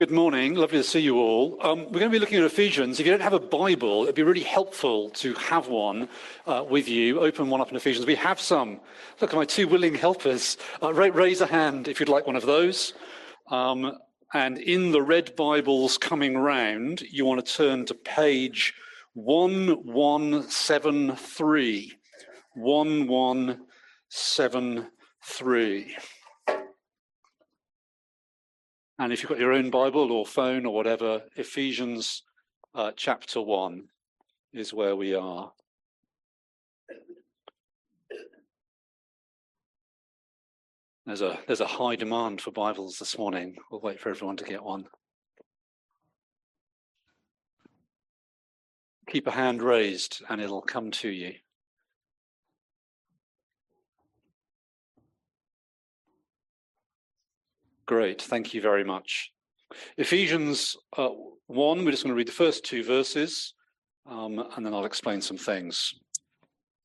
Good morning. Lovely to see you all. Um, we're going to be looking at Ephesians. If you don't have a Bible, it'd be really helpful to have one uh, with you. Open one up in Ephesians. We have some. Look at my two willing helpers. Uh, raise a hand if you'd like one of those. Um, and in the red Bibles coming round, you want to turn to page 1173. 1173. And if you've got your own Bible or phone or whatever, Ephesians uh, chapter 1 is where we are. There's a, there's a high demand for Bibles this morning. We'll wait for everyone to get one. Keep a hand raised and it'll come to you. Great, thank you very much. Ephesians uh, 1, we're just going to read the first two verses um, and then I'll explain some things.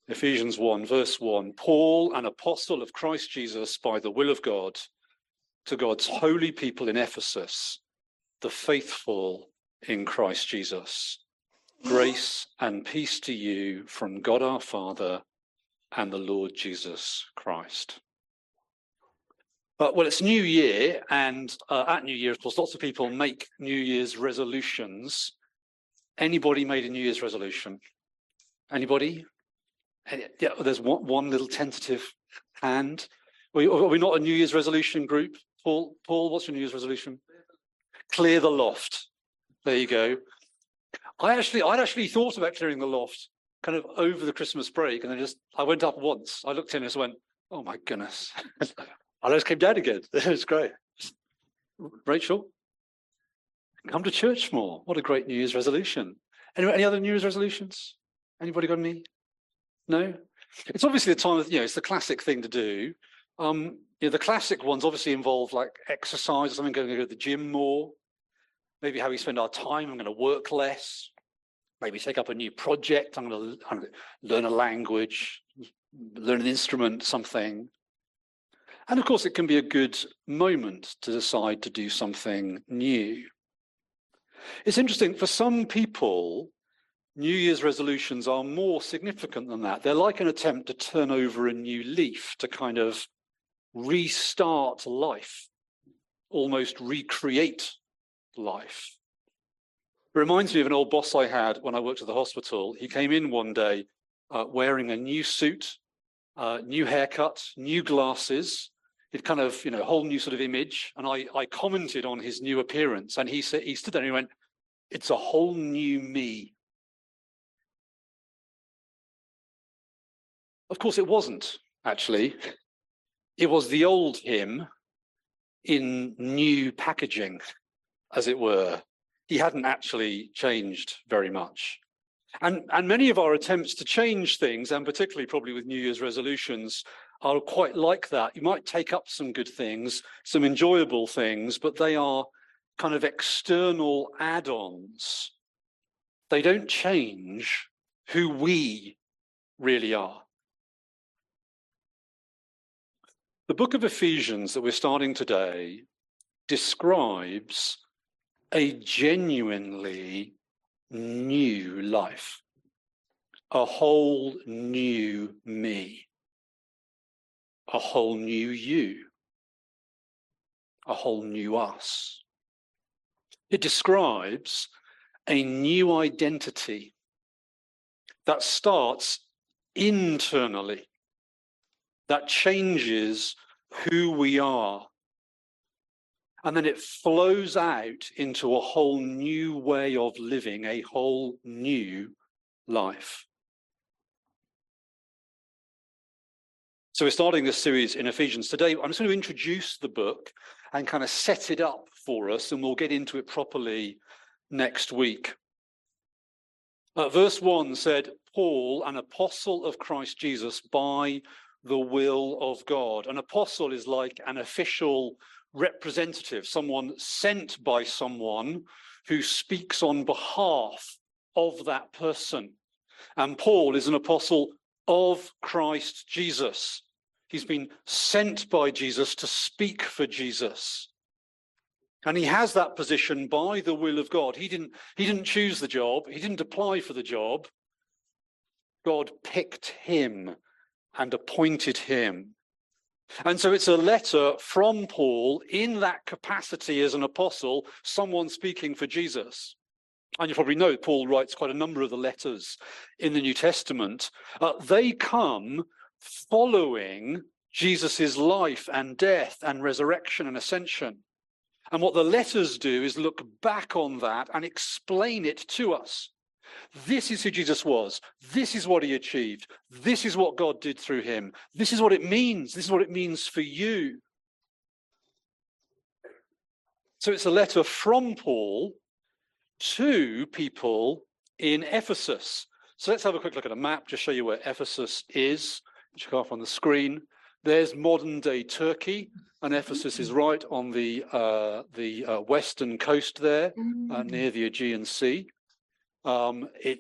Ephesians 1, verse 1 Paul, an apostle of Christ Jesus by the will of God, to God's holy people in Ephesus, the faithful in Christ Jesus. Grace and peace to you from God our Father and the Lord Jesus Christ. Uh, well, it's New Year, and uh, at New Year, of course, lots of people make New Year's resolutions. Anybody made a New Year's resolution? Anybody? Any, yeah, there's one, one little tentative hand. Are we, are we not a New Year's resolution group? Paul, Paul, what's your New Year's resolution? Clear the loft. There you go. I actually, I'd actually thought about clearing the loft kind of over the Christmas break, and then just I went up once. I looked in and just went, "Oh my goodness." I just came down again. It was great. Rachel, come to church more. What a great New Year's resolution. Any, any other New Year's resolutions? Anybody got any? No? It's obviously the time of, you know, it's the classic thing to do. Um, you know, the classic ones obviously involve like exercise or something, going to go to the gym more, maybe how we spend our time. I'm going to work less, maybe take up a new project. I'm going to, I'm going to learn a language, learn an instrument, something. And of course, it can be a good moment to decide to do something new. It's interesting, for some people, New Year's resolutions are more significant than that. They're like an attempt to turn over a new leaf, to kind of restart life, almost recreate life. It reminds me of an old boss I had when I worked at the hospital. He came in one day uh, wearing a new suit, uh, new haircut, new glasses, it kind of, you know, whole new sort of image. And I, I commented on his new appearance and he said, he stood there and he went, it's a whole new me. Of course, it wasn't actually. It was the old him in new packaging, as it were. He hadn't actually changed very much. And, and many of our attempts to change things, and particularly probably with New Year's resolutions, are quite like that. You might take up some good things, some enjoyable things, but they are kind of external add-ons. They don't change who we really are. The book of Ephesians that we're starting today describes a genuinely new life, a whole new me a whole new you, a whole new us. It describes a new identity that starts internally, that changes who we are. And then it flows out into a whole new way of living, a whole new life. So we're starting this series in Ephesians today. I'm just going to introduce the book and kind of set it up for us, and we'll get into it properly next week. Uh, verse 1 said, Paul, an apostle of Christ Jesus by the will of God. An apostle is like an official representative, someone sent by someone who speaks on behalf of that person. And Paul is an apostle of Christ Jesus. He's been sent by Jesus to speak for Jesus. And he has that position by the will of God. He didn't, he didn't choose the job, he didn't apply for the job. God picked him and appointed him. And so it's a letter from Paul in that capacity as an apostle, someone speaking for Jesus. And you probably know Paul writes quite a number of the letters in the New Testament. Uh, they come following Jesus' life and death and resurrection and ascension. And what the letters do is look back on that and explain it to us. This is who Jesus was. This is what he achieved. This is what God did through him. This is what it means. This is what it means for you. So it's a letter from Paul to people in Ephesus. So let's have a quick look at a map, just show you where Ephesus is, you can on the screen. There's modern day Turkey, and Ephesus is right on the uh, the uh, western coast there, uh, near the Aegean Sea. Um, it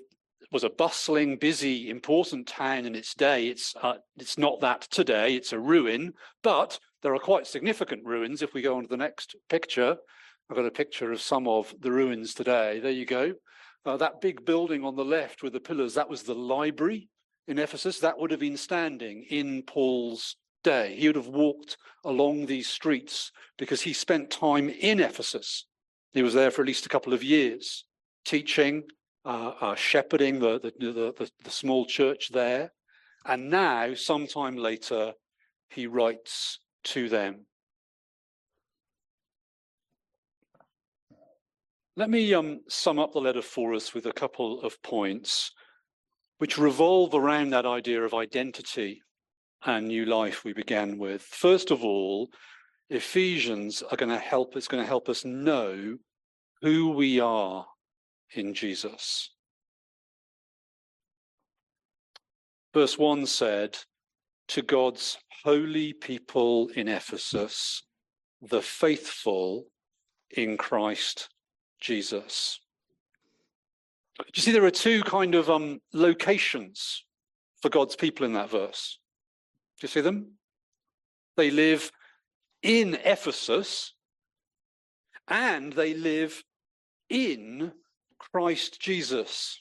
was a bustling, busy, important town in its day. It's uh, it's not that today. It's a ruin, but there are quite significant ruins. If we go on to the next picture, I've got a picture of some of the ruins today. There you go. Uh, that big building on the left with the pillars, that was the library in Ephesus. That would have been standing in Paul's day. He would have walked along these streets because he spent time in Ephesus. He was there for at least a couple of years, teaching, uh, uh, shepherding the, the, the, the small church there. And now, sometime later, he writes to them. Let me um, sum up the letter for us with a couple of points which revolve around that idea of identity and new life we began with. First of all, Ephesians are going to help, it's going to help us know who we are in Jesus. Verse 1 said, To God's holy people in Ephesus, the faithful in Christ Jesus. Do you see there are two kind of um, locations for God's people in that verse? Do you see them? They live in Ephesus and they live in Christ Jesus.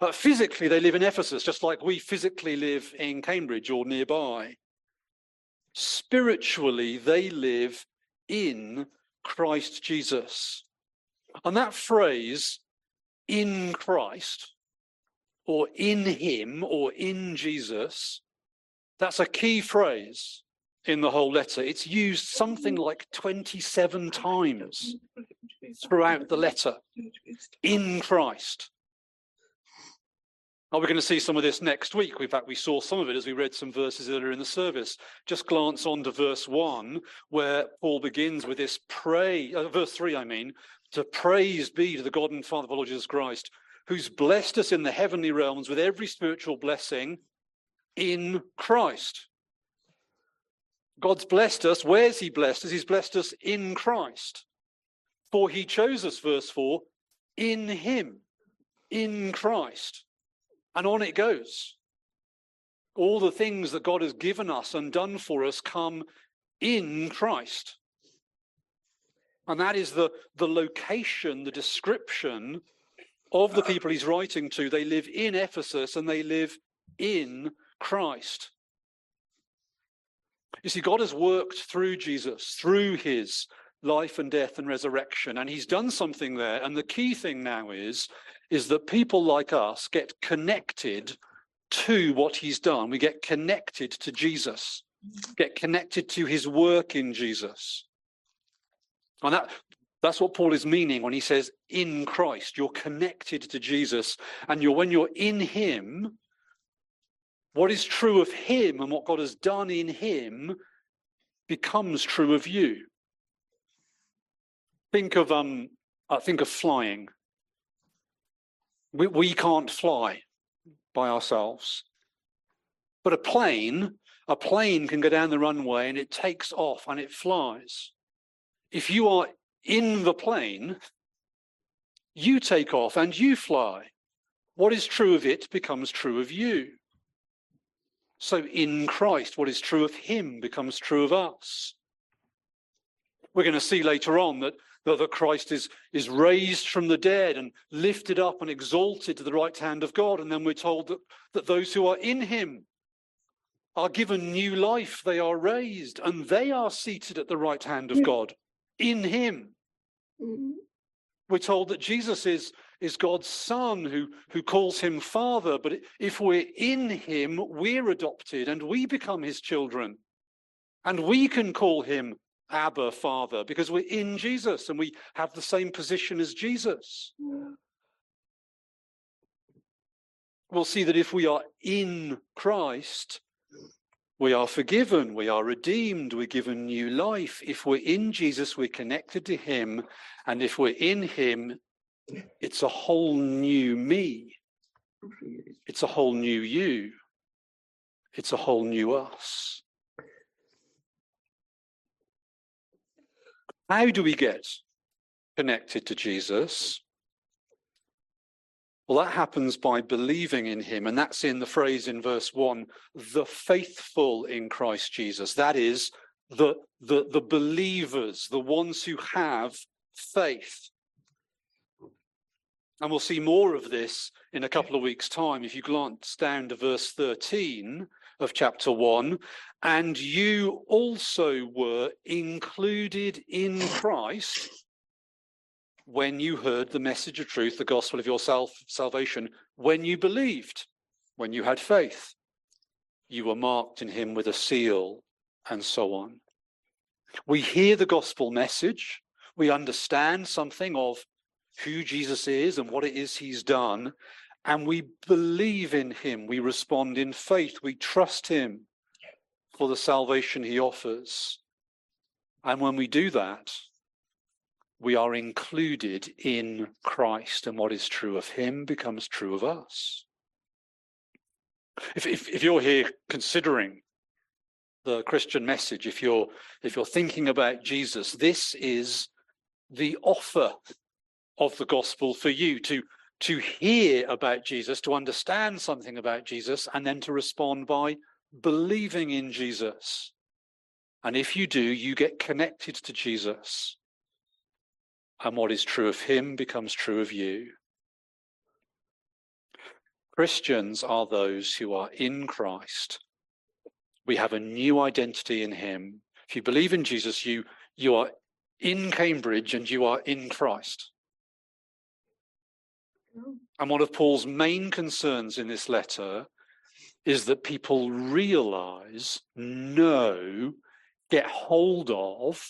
Uh, physically, they live in Ephesus, just like we physically live in Cambridge or nearby. Spiritually, they live in Christ Jesus. And that phrase, in Christ, or in Him, or in Jesus, that's a key phrase in the whole letter. It's used something like 27 times throughout the letter. In Christ. Are we going to see some of this next week? In fact, we saw some of it as we read some verses earlier in the service. Just glance on to verse 1, where Paul begins with this pray, uh, verse 3, I mean, to praise be to the God and Father of Lord Jesus Christ, who's blessed us in the heavenly realms with every spiritual blessing in Christ. God's blessed us. Where's He blessed us? He's blessed us in Christ. For He chose us, verse 4, in Him, in Christ. And on it goes. All the things that God has given us and done for us come in Christ. And that is the, the location, the description of the people he's writing to. They live in Ephesus and they live in Christ. You see, God has worked through Jesus, through his life and death and resurrection, and he's done something there. And the key thing now is, is that people like us get connected to what he's done. We get connected to Jesus, get connected to his work in Jesus. And that, that's what Paul is meaning when he says in Christ. You're connected to Jesus, and you're when you're in him, what is true of him and what God has done in him becomes true of you. Think of um, uh, think of flying. We, we can't fly by ourselves, but a plane, a plane can go down the runway and it takes off and it flies. If you are in the plane, you take off and you fly. What is true of it becomes true of you. So in Christ, what is true of him becomes true of us. We're going to see later on that, that, that Christ is, is raised from the dead and lifted up and exalted to the right hand of God. And then we're told that, that those who are in him are given new life. They are raised and they are seated at the right hand of God in him. Mm-hmm. We're told that Jesus is, is God's son who, who calls him father. But if we're in him, we're adopted and we become his children. And we can call him Abba, Father, because we're in Jesus and we have the same position as Jesus. We'll see that if we are in Christ, we are forgiven, we are redeemed, we're given new life. If we're in Jesus, we're connected to Him. And if we're in Him, it's a whole new me. It's a whole new you. It's a whole new us. How do we get connected to Jesus? Well, that happens by believing in him. And that's in the phrase in verse one, the faithful in Christ Jesus. That is the, the, the believers, the ones who have faith. And we'll see more of this in a couple of weeks' time. If you glance down to verse 13 of chapter 1, and you also were included in Christ when you heard the message of truth, the gospel of your self salvation, when you believed, when you had faith, you were marked in him with a seal, and so on. We hear the gospel message, we understand something of who Jesus is and what it is he's done, and we believe in him. We respond in faith, we trust him for the salvation he offers. And when we do that, we are included in Christ, and what is true of him becomes true of us. If, if, if, you're here considering the Christian message, if you're if you're thinking about Jesus, this is the offer of the gospel for you to to hear about Jesus, to understand something about Jesus, and then to respond by believing in Jesus. And if you do, you get connected to Jesus and what is true of him becomes true of you. Christians are those who are in Christ. We have a new identity in him. If you believe in Jesus, you, you are in Cambridge and you are in Christ. And one of Paul's main concerns in this letter is that people realize, know, get hold of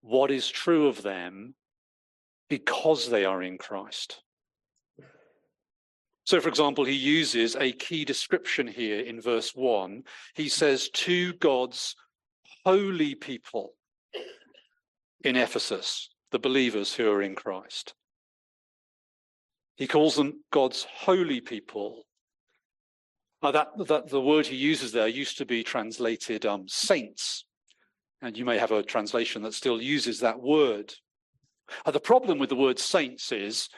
what is true of them because they are in Christ. So, for example, he uses a key description here in verse 1. He says, To God's holy people in Ephesus, the believers who are in Christ. He calls them God's holy people. Now that, that the word he uses there used to be translated um, saints. And you may have a translation that still uses that word. Uh, the problem with the word saints is,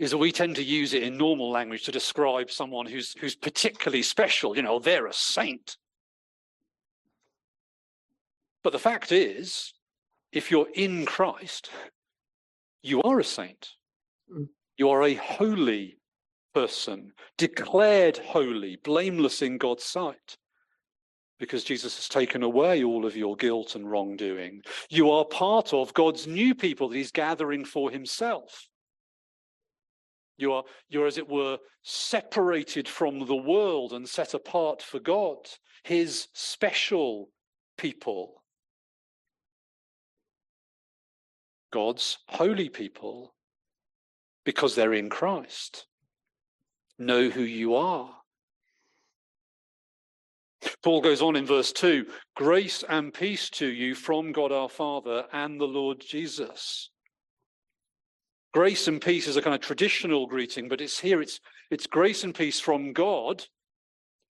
is that we tend to use it in normal language to describe someone who's, who's particularly special. You know, they're a saint. But the fact is, if you're in Christ, you are a saint. Mm. You are a holy person, declared holy, blameless in God's sight because Jesus has taken away all of your guilt and wrongdoing. You are part of God's new people that he's gathering for himself. You are, you're, as it were, separated from the world and set apart for God, his special people. God's holy people, because they're in Christ. Know who you are. Paul goes on in verse 2 grace and peace to you from God our Father and the Lord Jesus. Grace and peace is a kind of traditional greeting, but it's here, it's, it's grace and peace from God,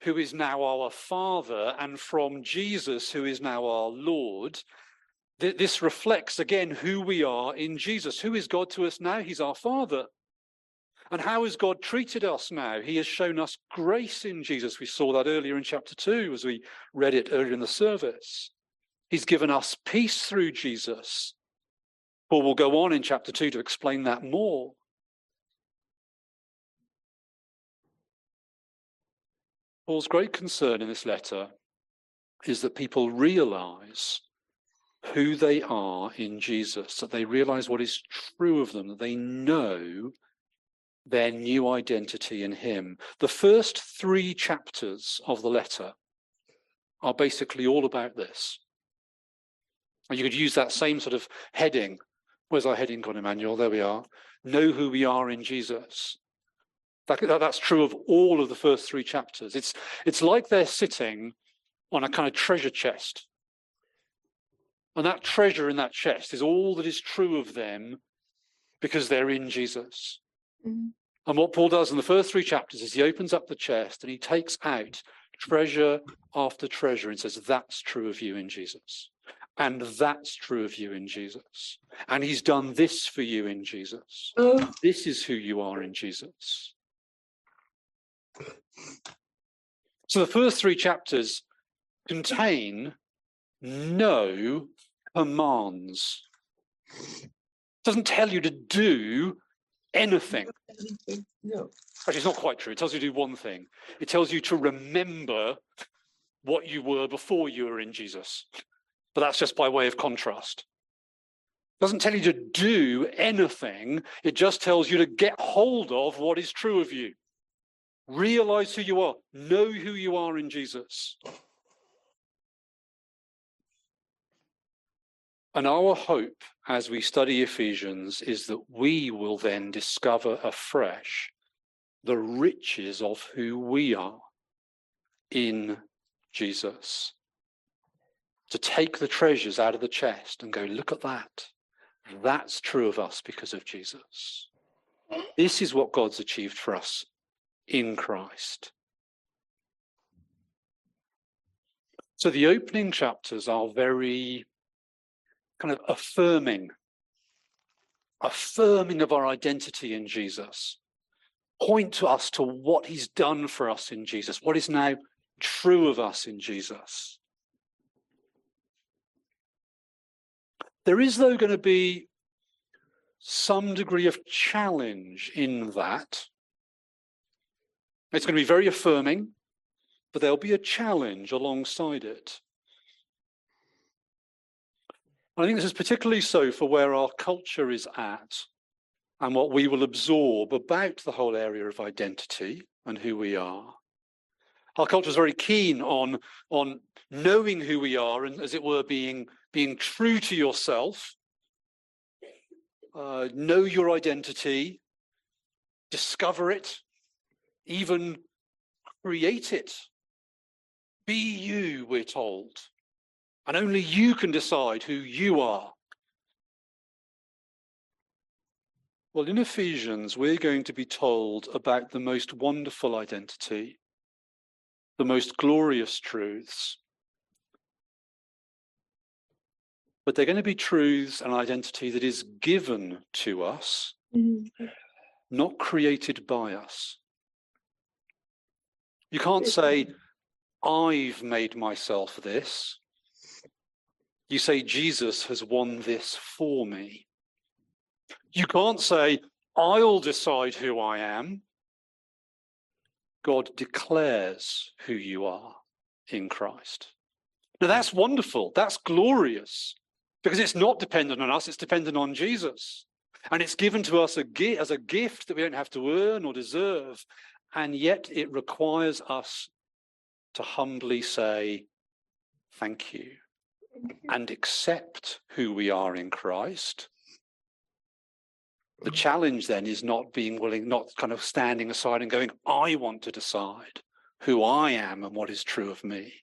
who is now our Father, and from Jesus, who is now our Lord. This reflects again who we are in Jesus. Who is God to us now? He's our Father. And how has God treated us now? He has shown us grace in Jesus. We saw that earlier in chapter 2 as we read it earlier in the service. He's given us peace through Jesus. Paul will go on in chapter 2 to explain that more. Paul's great concern in this letter is that people realize who they are in Jesus, that they realize what is true of them, that they know their new identity in Him. The first three chapters of the letter are basically all about this. And you could use that same sort of heading. Where's our heading gone, Emmanuel? There we are. Know who we are in Jesus. That, that, that's true of all of the first three chapters. It's, it's like they're sitting on a kind of treasure chest. And that treasure in that chest is all that is true of them because they're in Jesus. Mm-hmm. And what Paul does in the first three chapters is he opens up the chest and he takes out treasure after treasure and says, That's true of you in Jesus. And that's true of you in Jesus. And he's done this for you in Jesus. Oh. This is who you are in Jesus. So the first three chapters contain no commands. It doesn't tell you to do anything. No. Actually, it's not quite true. It tells you to do one thing. It tells you to remember what you were before you were in Jesus. But that's just by way of contrast. It doesn't tell you to do anything. It just tells you to get hold of what is true of you. Realize who you are. Know who you are in Jesus. And our hope as we study Ephesians is that we will then discover afresh the riches of who we are in Jesus. To take the treasures out of the chest and go, look at that. That's true of us because of Jesus. This is what God's achieved for us in Christ. So the opening chapters are very kind of affirming, affirming of our identity in Jesus. Point to us to what he's done for us in Jesus, what is now true of us in Jesus. There is, though, going to be some degree of challenge in that. It's going to be very affirming, but there'll be a challenge alongside it. I think this is particularly so for where our culture is at and what we will absorb about the whole area of identity and who we are. Our culture is very keen on, on knowing who we are and, as it were, being, being true to yourself. Uh, know your identity, discover it, even create it. Be you, we're told. And only you can decide who you are. Well, in Ephesians, we're going to be told about the most wonderful identity, the most glorious truths. But they're going to be truths and identity that is given to us, mm-hmm. not created by us. You can't say, I've made myself this. You say, Jesus has won this for me. You can't say, I'll decide who I am. God declares who you are in Christ. Now that's wonderful. That's glorious because it's not dependent on us, it's dependent on Jesus. And it's given to us a as a gift that we don't have to earn or deserve. And yet it requires us to humbly say, Thank you and accept who we are in Christ. The challenge then is not being willing, not kind of standing aside and going, I want to decide who I am and what is true of me,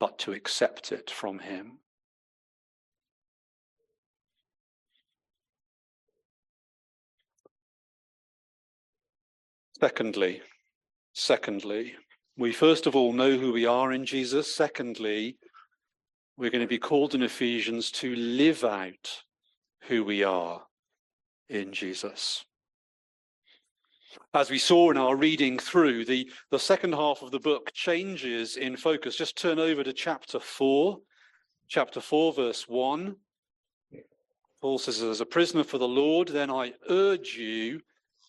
but to accept it from Him. Secondly, secondly, we first of all know who we are in Jesus. Secondly, we're going to be called in Ephesians to live out who we are in Jesus. As we saw in our reading through, the, the second half of the book changes in focus. Just turn over to chapter 4, chapter 4, verse 1. Paul says, as a prisoner for the Lord, then I urge you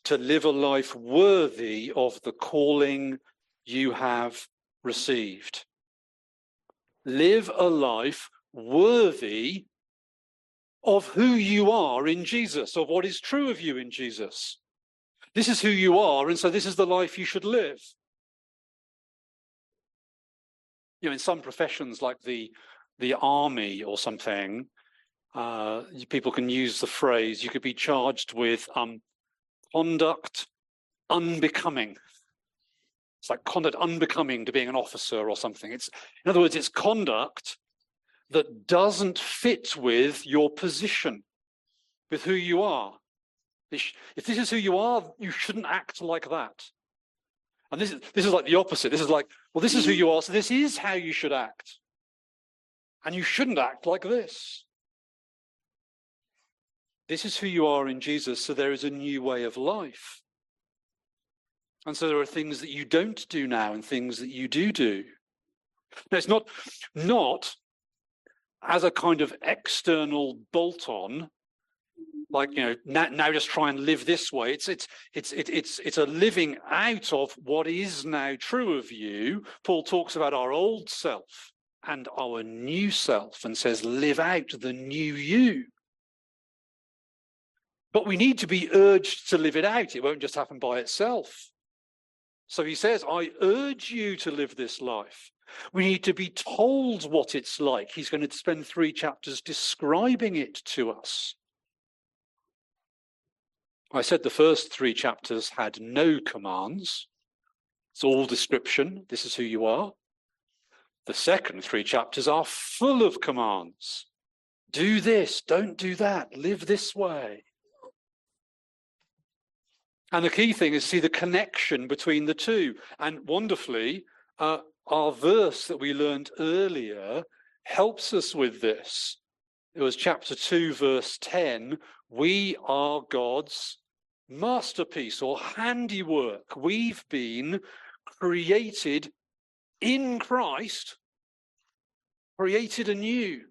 to live a life worthy of the calling you have received. Live a life worthy of who you are in Jesus, of what is true of you in Jesus. This is who you are, and so this is the life you should live. You know, in some professions like the the army or something, uh, people can use the phrase you could be charged with um, conduct unbecoming. It's like conduct unbecoming to being an officer or something. It's in other words, it's conduct that doesn't fit with your position, with who you are. If this is who you are, you shouldn't act like that. And this is this is like the opposite. This is like, well, this is who you are, so this is how you should act. And you shouldn't act like this. This is who you are in Jesus, so there is a new way of life. And so there are things that you don't do now and things that you do do. Now, it's not, not as a kind of external bolt on, like, you know, now, now just try and live this way. It's, it's, it's, it, it's, it's a living out of what is now true of you. Paul talks about our old self and our new self and says, live out the new you. But we need to be urged to live it out. It won't just happen by itself. So he says, I urge you to live this life. We need to be told what it's like. He's going to spend three chapters describing it to us. I said the first three chapters had no commands. It's all description. This is who you are. The second three chapters are full of commands. Do this, don't do that, live this way. And the key thing is to see the connection between the two. And wonderfully, uh, our verse that we learned earlier helps us with this. It was chapter 2, verse 10. We are God's masterpiece or handiwork. We've been created in Christ, created anew.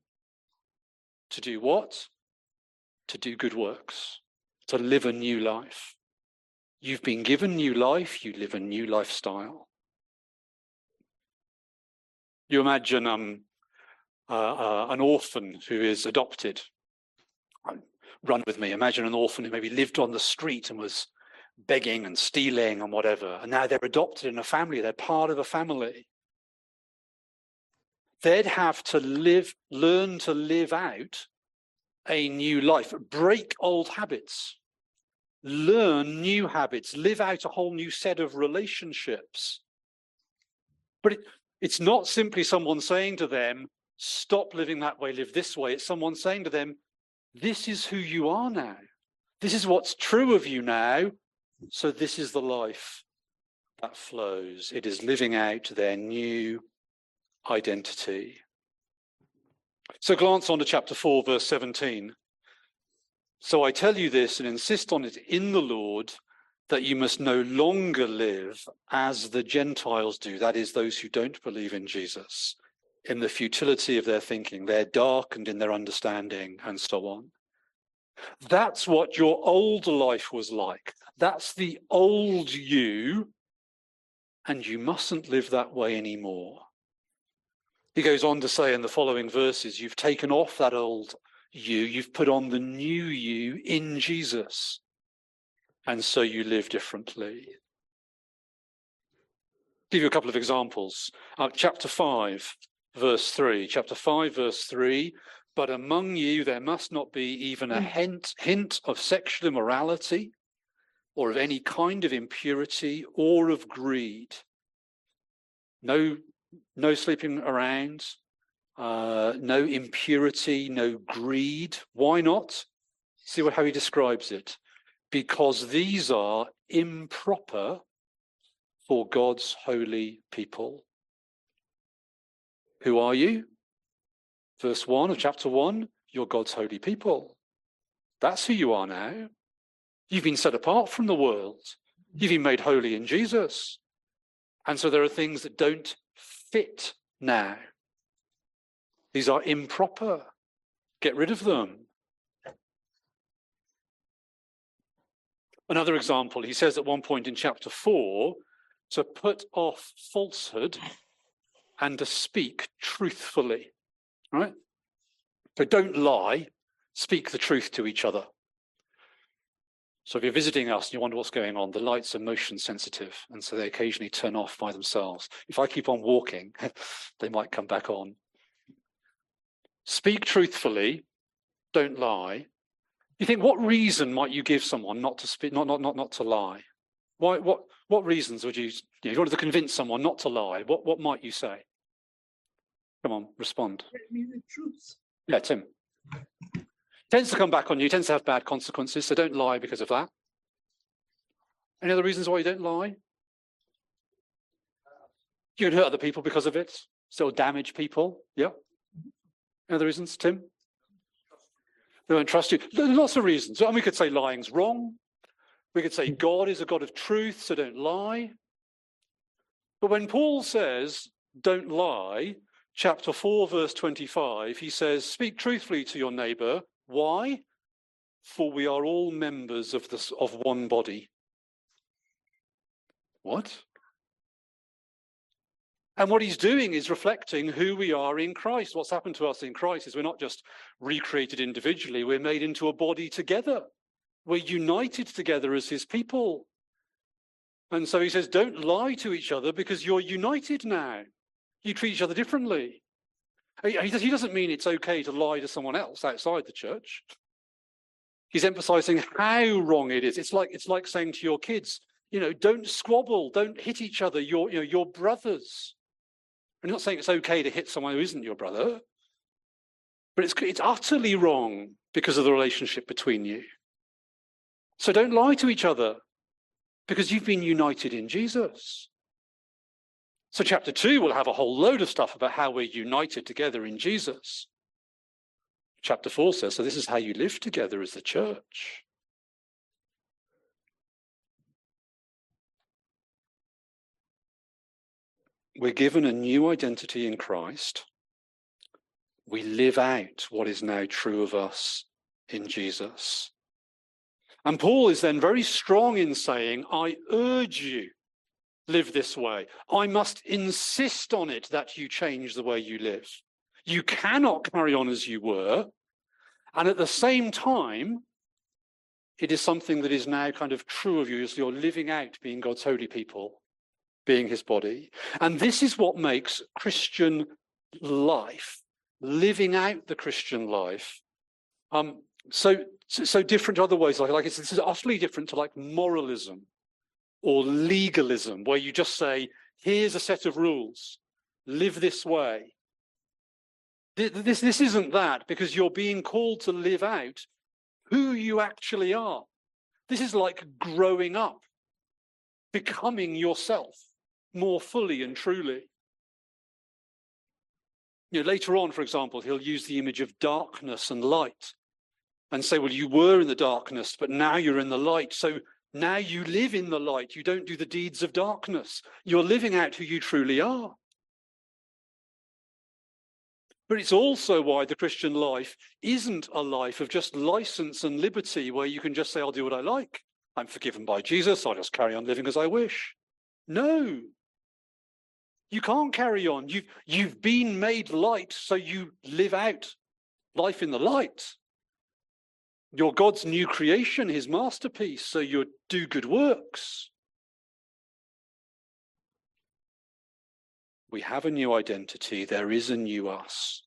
To do what? To do good works, to live a new life. You've been given new life, you live a new lifestyle. You imagine um, uh, uh, an orphan who is adopted. Run with me. Imagine an orphan who maybe lived on the street and was begging and stealing and whatever, and now they're adopted in a family, they're part of a family. They'd have to live, learn to live out a new life, break old habits learn new habits, live out a whole new set of relationships. But it, it's not simply someone saying to them, stop living that way, live this way. It's someone saying to them, this is who you are now. This is what's true of you now. So this is the life that flows. It is living out their new identity. So glance on to chapter 4, verse 17. So I tell you this and insist on it in the Lord that you must no longer live as the Gentiles do, that is, those who don't believe in Jesus, in the futility of their thinking. They're darkened in their understanding and so on. That's what your old life was like. That's the old you, and you mustn't live that way anymore. He goes on to say in the following verses, You've taken off that old you, you've put on the new you in Jesus. And so you live differently. Give you a couple of examples. Uh, chapter 5, verse 3. Chapter 5, verse 3. But among you there must not be even a hmm. hint, hint of sexual immorality or of any kind of impurity or of greed. No, no sleeping around, uh, no impurity, no greed. Why not? See what, how he describes it. Because these are improper for God's holy people. Who are you? Verse 1 of chapter 1 you're God's holy people. That's who you are now. You've been set apart from the world. You've been made holy in Jesus. And so there are things that don't fit now. These are improper. Get rid of them. Another example, he says at one point in chapter four to put off falsehood and to speak truthfully, right? So don't lie, speak the truth to each other. So if you're visiting us and you wonder what's going on, the lights are motion sensitive, and so they occasionally turn off by themselves. If I keep on walking, they might come back on. Speak truthfully, don't lie. You think what reason might you give someone not to speak, not not not not to lie? Why what what reasons would you, you know, if you wanted to convince someone not to lie, what what might you say? Come on, respond. Tell me the truth. Yeah, Tim. Tends to come back on you, tends to have bad consequences, so don't lie because of that. Any other reasons why you don't lie? You can hurt other people because of it, still damage people. Yeah. Any other reasons, Tim? They won't trust you. Lots of reasons. And we could say lying's wrong. We could say God is a God of truth, so don't lie. But when Paul says, don't lie, chapter 4, verse 25, he says, Speak truthfully to your neighbor. Why? For we are all members of, this, of one body. What? And what he's doing is reflecting who we are in Christ. What's happened to us in Christ is we're not just recreated individually, we're made into a body together. We're united together as his people. And so he says, don't lie to each other because you're united now. You treat each other differently. He doesn't mean it's okay to lie to someone else outside the church. He's emphasizing how wrong it is. It's like it's like saying to your kids, you know, don't squabble, don't hit each other. You're, you know, you're brothers. I'm not saying it's okay to hit someone who isn't your brother, but it's it's utterly wrong because of the relationship between you. So don't lie to each other because you've been united in Jesus. So, chapter two will have a whole load of stuff about how we're united together in Jesus. Chapter four says, so this is how you live together as the church. We're given a new identity in Christ. We live out what is now true of us in Jesus. And Paul is then very strong in saying, I urge you live this way. I must insist on it that you change the way you live. You cannot carry on as you were. And at the same time, it is something that is now kind of true of you as you're living out being God's holy people, being his body. And this is what makes Christian life, living out the Christian life, um, so, so, different to other ways. Like, like this is utterly different to like moralism or legalism, where you just say, here's a set of rules, live this way. This, this isn't that because you're being called to live out who you actually are. This is like growing up, becoming yourself more fully and truly. You know, later on, for example, he'll use the image of darkness and light and say, well, you were in the darkness, but now you're in the light. So now you live in the light. You don't do the deeds of darkness. You're living out who you truly are. But it's also why the Christian life isn't a life of just license and liberty where you can just say, I'll do what I like. I'm forgiven by Jesus. I'll just carry on living as I wish. No. You can't carry on. You've, you've been made light, so you live out life in the light. You're God's new creation, his masterpiece, so you do good works. We have a new identity, there is a new us,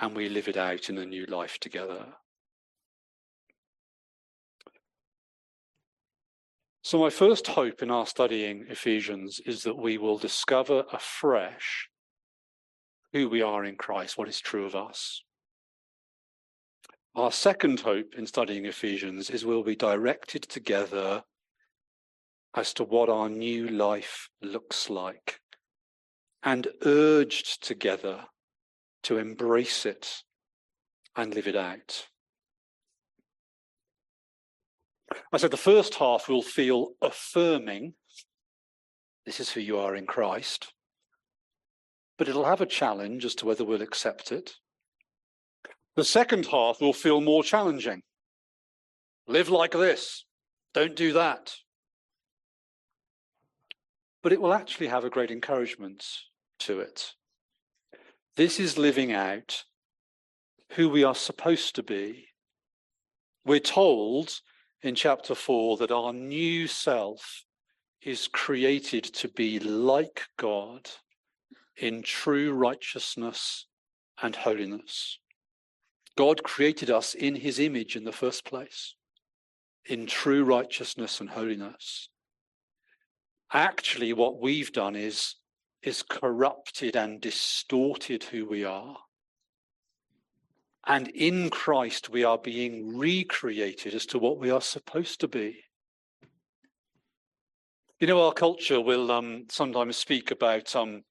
and we live it out in a new life together. So, my first hope in our studying Ephesians is that we will discover afresh who we are in Christ, what is true of us. Our second hope in studying Ephesians is we'll be directed together as to what our new life looks like and urged together to embrace it and live it out. I said the first half will feel affirming. This is who you are in Christ. But it'll have a challenge as to whether we'll accept it. The second half will feel more challenging. live like this, don't do that. But it will actually have a great encouragement to it. This is living out who we are supposed to be. We're told in chapter 4 that our new self is created to be like God in true righteousness and holiness. God created us in his image in the first place, in true righteousness and holiness. Actually, what we've done is, is corrupted and distorted who we are. And in Christ, we are being recreated as to what we are supposed to be. You know, our culture will um, sometimes speak about um,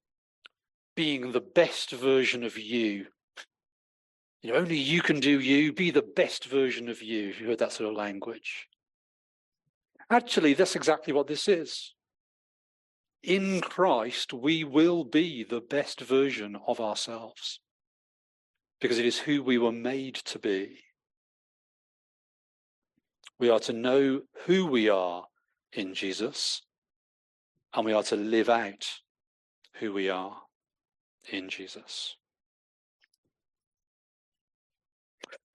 being the best version of you. You know, only you can do you, be the best version of you. If you heard that sort of language. Actually, that's exactly what this is. In Christ, we will be the best version of ourselves because it is who we were made to be. We are to know who we are in Jesus, and we are to live out who we are in Jesus.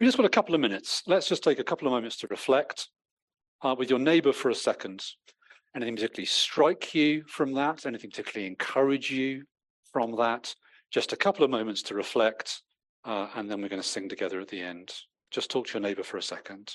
We just got a couple of minutes. Let's just take a couple of moments to reflect uh, with your neighbor for a second. Anything particularly strike you from that? Anything particularly encourage you from that? Just a couple of moments to reflect, uh, and then we're going to sing together at the end. Just talk to your neighbor for a second.